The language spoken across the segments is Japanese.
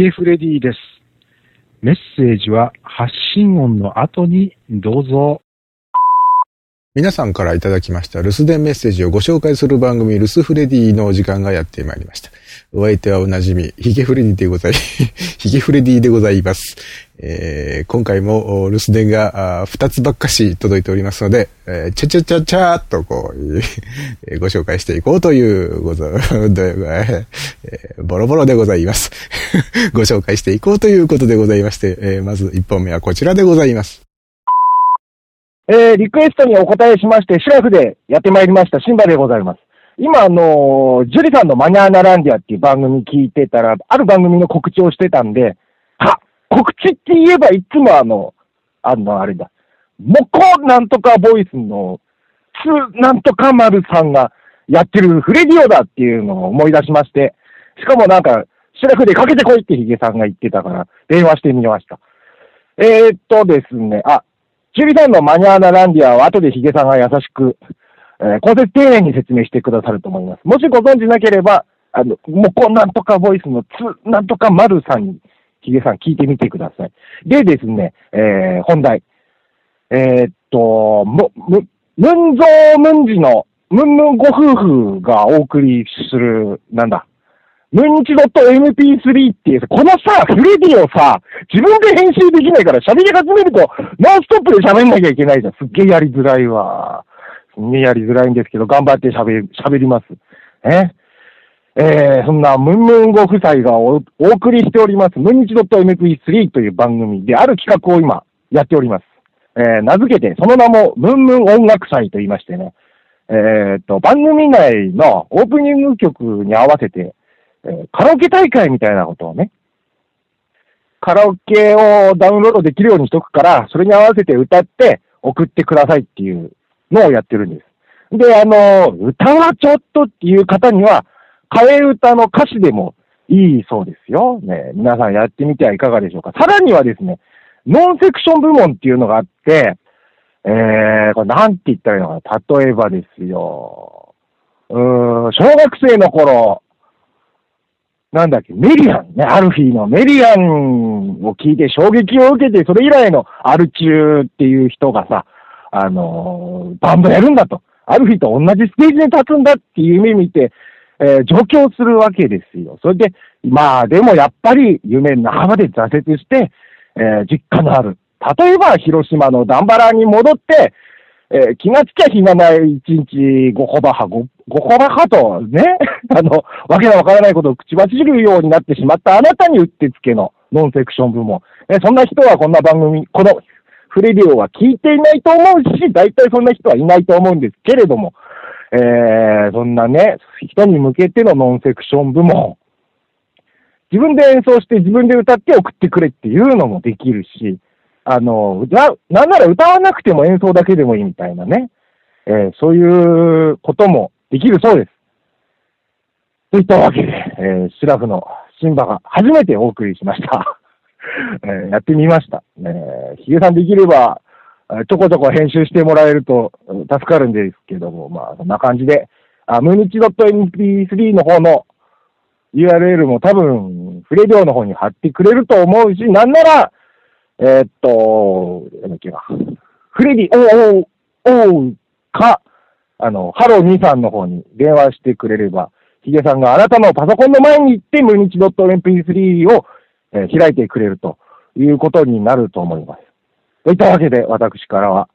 ゲフレディです。メッセージは発信音の後にどうぞ。皆さんからいただきました留守電メッセージをご紹介する番組留守フレディのお時間がやってまいりました。お相手はおなじみ、ヒゲフレディでござい、ヒゲフレディでございます。えー、今回も留守電が2つばっかし届いておりますので、えー、ちゃちゃちゃちゃーっとこう、ご紹介していこうというご、えー、ボロボロでございます。ご紹介していこうということでございまして、えー、まず1本目はこちらでございます。えー、リクエストにお答えしまして、シラフでやってまいりました、シンバでございます。今、あのー、ジュリさんのマニャーナランディアっていう番組聞いてたら、ある番組の告知をしてたんで、あ、告知って言えばいつもあの、あの、あれだ、モコなんとかボイスの、ツなんとか丸さんがやってるフレディオだっていうのを思い出しまして、しかもなんか、シラフでかけてこいってヒゲさんが言ってたから、電話してみました。えー、っとですね、あ、チュリさんのマニュアーナランディアは後でヒゲさんが優しく、えー、根節丁寧に説明してくださると思います。もしご存知なければ、あの、もうこなんとかボイスのつ、なんとか丸さんに、ヒゲさん聞いてみてください。でですね、えー、本題。えー、っと、む、む、ムンゾームンジの、ムンムンご夫婦がお送りする、なんだ、ムンチドット MP3 っていう、このさ、フレディをさ、自分で編集できないから喋り始めると、ノンストップで喋んなきゃいけないじゃん。すっげえやりづらいわ。すげえやりづらいんですけど、頑張って喋り、喋ります。え？えー、そんなムンムンご夫妻がおお送りしております、ムンニチドット MP3 という番組である企画を今やっております。えー、名付けて、その名もムンムン音楽祭と言いましてね、えー、っと、番組内のオープニング曲に合わせて、え、カラオケ大会みたいなことをね、カラオケをダウンロードできるようにしとくから、それに合わせて歌って送ってくださいっていうのをやってるんです。で、あの、歌はちょっとっていう方には、替え歌の歌詞でもいいそうですよ。ね、皆さんやってみてはいかがでしょうか。さらにはですね、ノンセクション部門っていうのがあって、えー、これなんて言ったらいいのかな。例えばですよ。うーん、小学生の頃、なんだっけ、メリアンね、アルフィーのメリアンを聞いて衝撃を受けて、それ以来のアルチューっていう人がさ、あのー、バンドやるんだと。アルフィーと同じステージに立つんだっていう夢見て、えー、上京するわけですよ。それで、まあ、でもやっぱり夢半ばで挫折して、えー、実家のある。例えば、広島のダンバラに戻って、えー、気がつきゃ日がない一日ごほばはご、ごほばはとね、あの、わけのわからないことを口走るようになってしまったあなたにうってつけのノンセクション部門。え、そんな人はこんな番組、このフレディオは聞いていないと思うし、大体そんな人はいないと思うんですけれども、えー、そんなね、人に向けてのノンセクション部門。自分で演奏して自分で歌って送ってくれっていうのもできるし、あの、な、なんなら歌わなくても演奏だけでもいいみたいなね。えー、そういうこともできるそうです。といったわけで、えー、シラフのシンバが初めてお送りしました。えー、やってみました。えー、ヒゲさんできれば、ちょこちょこ編集してもらえると助かるんですけども、まあ、そんな感じで、あ、ムニチ .mp3 の方の URL も多分、フレディオの方に貼ってくれると思うし、なんなら、えー、っと、なんだっけな、フレディ、おおおか、あの、ハロー兄さんの方に電話してくれれば、ヒゲさんがあなたのパソコンの前に行って、ムニチドット .mp3 を、えー、開いてくれるということになると思います。といったわけで、私からは、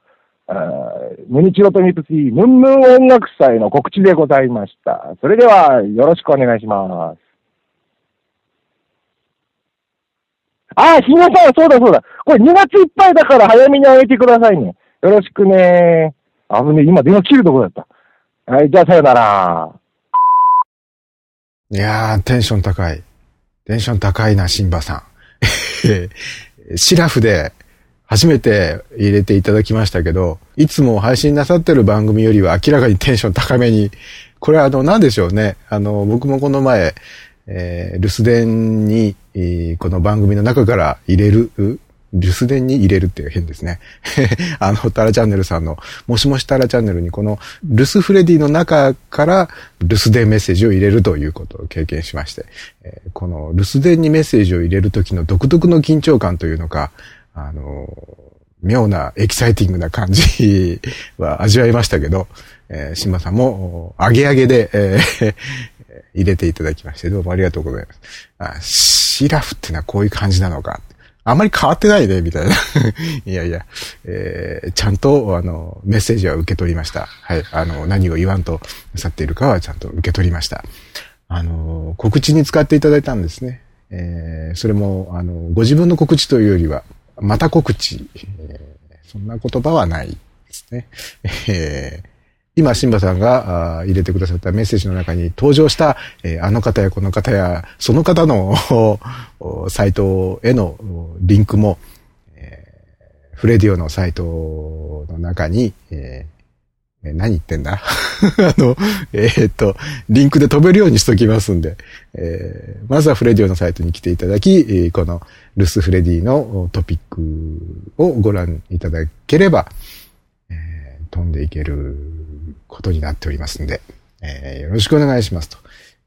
ムニチロトミプシー、ムンムン音楽祭の告知でございました。それでは、よろしくお願いします。あ、ひなさん、そうだそうだ。これ2月いっぱいだから早めにあげてくださいね。よろしくね。あぶね、今電話切るとこだった。はい、じゃあさよなら。いやー、テンション高い。テンション高いな、シンバさん。シラフで初めて入れていただきましたけど、いつも配信なさってる番組よりは明らかにテンション高めに、これはあの、なんでしょうね。あの、僕もこの前、えー、留守電に、この番組の中から入れる、留守電に入れるっていう変ですね。あの、タラチャンネルさんの、もしもしタラチャンネルにこの留守フレディの中から留守電メッセージを入れるということを経験しまして、えー、この留守電にメッセージを入れる時の独特の緊張感というのか、あの妙なエキサイティングな感じ は味わいましたけど、えー、島さんも、あげあげで、えー、入れていただきまして、どうもありがとうございます。あシラフってのはこういう感じなのか。あまり変わってないね、みたいな。いやいや、えー、ちゃんと、あの、メッセージは受け取りました。はい。あの、何を言わんとなさっているかはちゃんと受け取りました。あの、告知に使っていただいたんですね。えー、それも、あの、ご自分の告知というよりは、また告知、えー、そんな言葉はないですね。えー今、シンバさんが入れてくださったメッセージの中に登場した、あの方やこの方や、その方のサイトへのリンクも、フレディオのサイトの中に、何言ってんだ？あの、えー、っと、リンクで飛べるようにしときますんで、え、まずはフレディオのサイトに来ていただき、このルスフレディのトピックをご覧いただければ、え、飛んでいけることになっておりますんで、えー、よろしくお願いしますと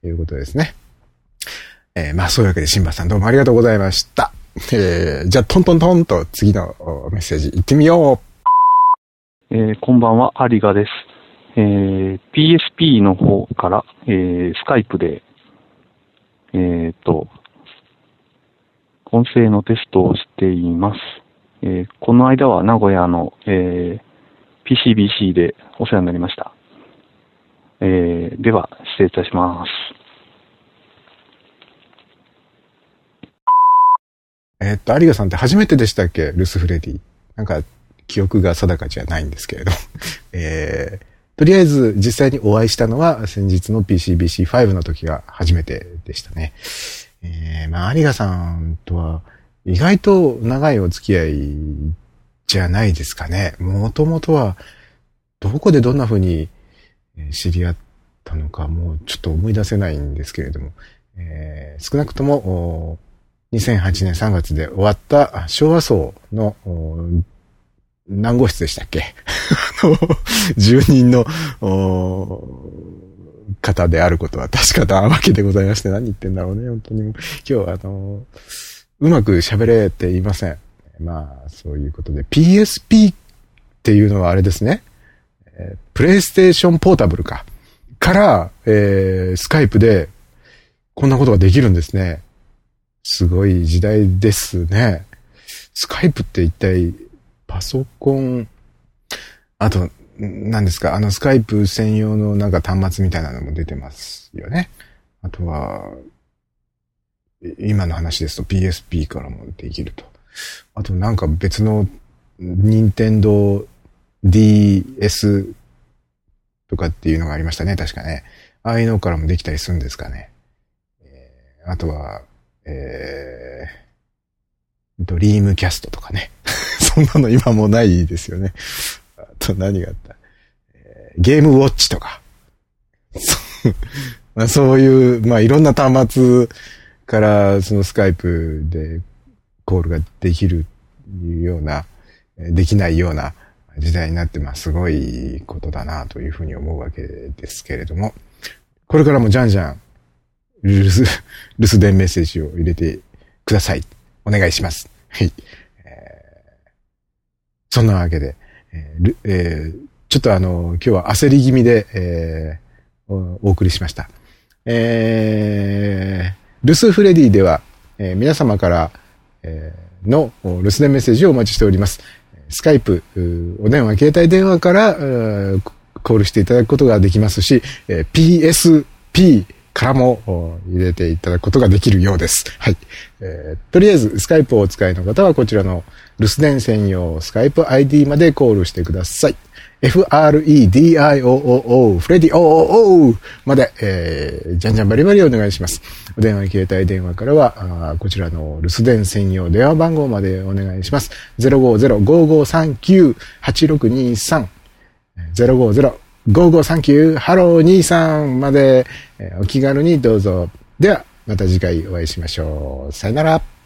いうことですね。えー、まあそういうわけで、シンバさんどうもありがとうございました。えー、じゃあ、トントントンと次のメッセージ行ってみよう。えー、こんばんは、アリガです。えー、PSP の方から、えー、スカイプで、えー、と、音声のテストをしています。えー、この間は名古屋の、えー、PCBC でお世話になりました。えー、では、失礼いたします。え、っと、有賀さんって初めてでしたっけ？ルスフレディ。なんか、記憶が定かじゃないんですけれど。えー、とりあえず実際にお会いしたのは先日の PCBC5 の時が初めてでしたね。えー、まあ、有賀さんとは意外と長いお付き合いじゃないですかね。もともとは、どこでどんな風に知り合ったのか、もうちょっと思い出せないんですけれども、えー、少なくとも、2008年3月で終わった昭和層の何号室でしたっけ？住人の方であることは確かなわけでございまして、何言ってんだろうね、本当に。今日はあの、うまく喋れていません。まあ、そういうことで、PSP っていうのはあれですね。プレイステーションポータブルか。から、えー、スカイプで、こんなことができるんですね。すごい時代ですね。スカイプって一体、パソコン、あと、何ですか、あのスカイプ専用のなんか端末みたいなのも出てますよね。あとは、今の話ですと PSP からもできると。あとなんか別の任天堂 DS とかっていうのがありましたね、確かね。ああいうのからもできたりするんですかね。えー、あとは、えー、ドリームキャストとかね。そんなの今もないですよね。あと何があった、えー、ゲームウォッチとか。まあ、そういう、まあいろんな端末からそのスカイプでコールができるいうような、できないような時代になってまあすごいことだなというふうに思うわけですけれども、これからもじゃんじゃん、留守、留守電メッセージを入れてください。お願いします。はい。そんなわけで、えーえー、ちょっとあの、今日は焦り気味で、えー、お送りしました。えー、留守フレディでは、えー、皆様から、えーの留守電メッセージをお待ちしております。スカイプ、お電話、携帯電話からコールしていただくことができますし、PSP からも入れていただくことができるようです。はい。えー、とりあえず、スカイプをお使いの方はこちらの留守電専用スカイプ ID までコールしてください。f-r-e-d-i-o-o-o、フレディ o-o-o まで、えー、じゃんじゃんバリバリお願いします。お電話、携帯電話からは、あこちらの留守電専用電話番号までお願いします。050-5539-8623。050-5539ハロー23まで、えー、お気軽にどうぞ。では、また次回お会いしましょう。さよなら。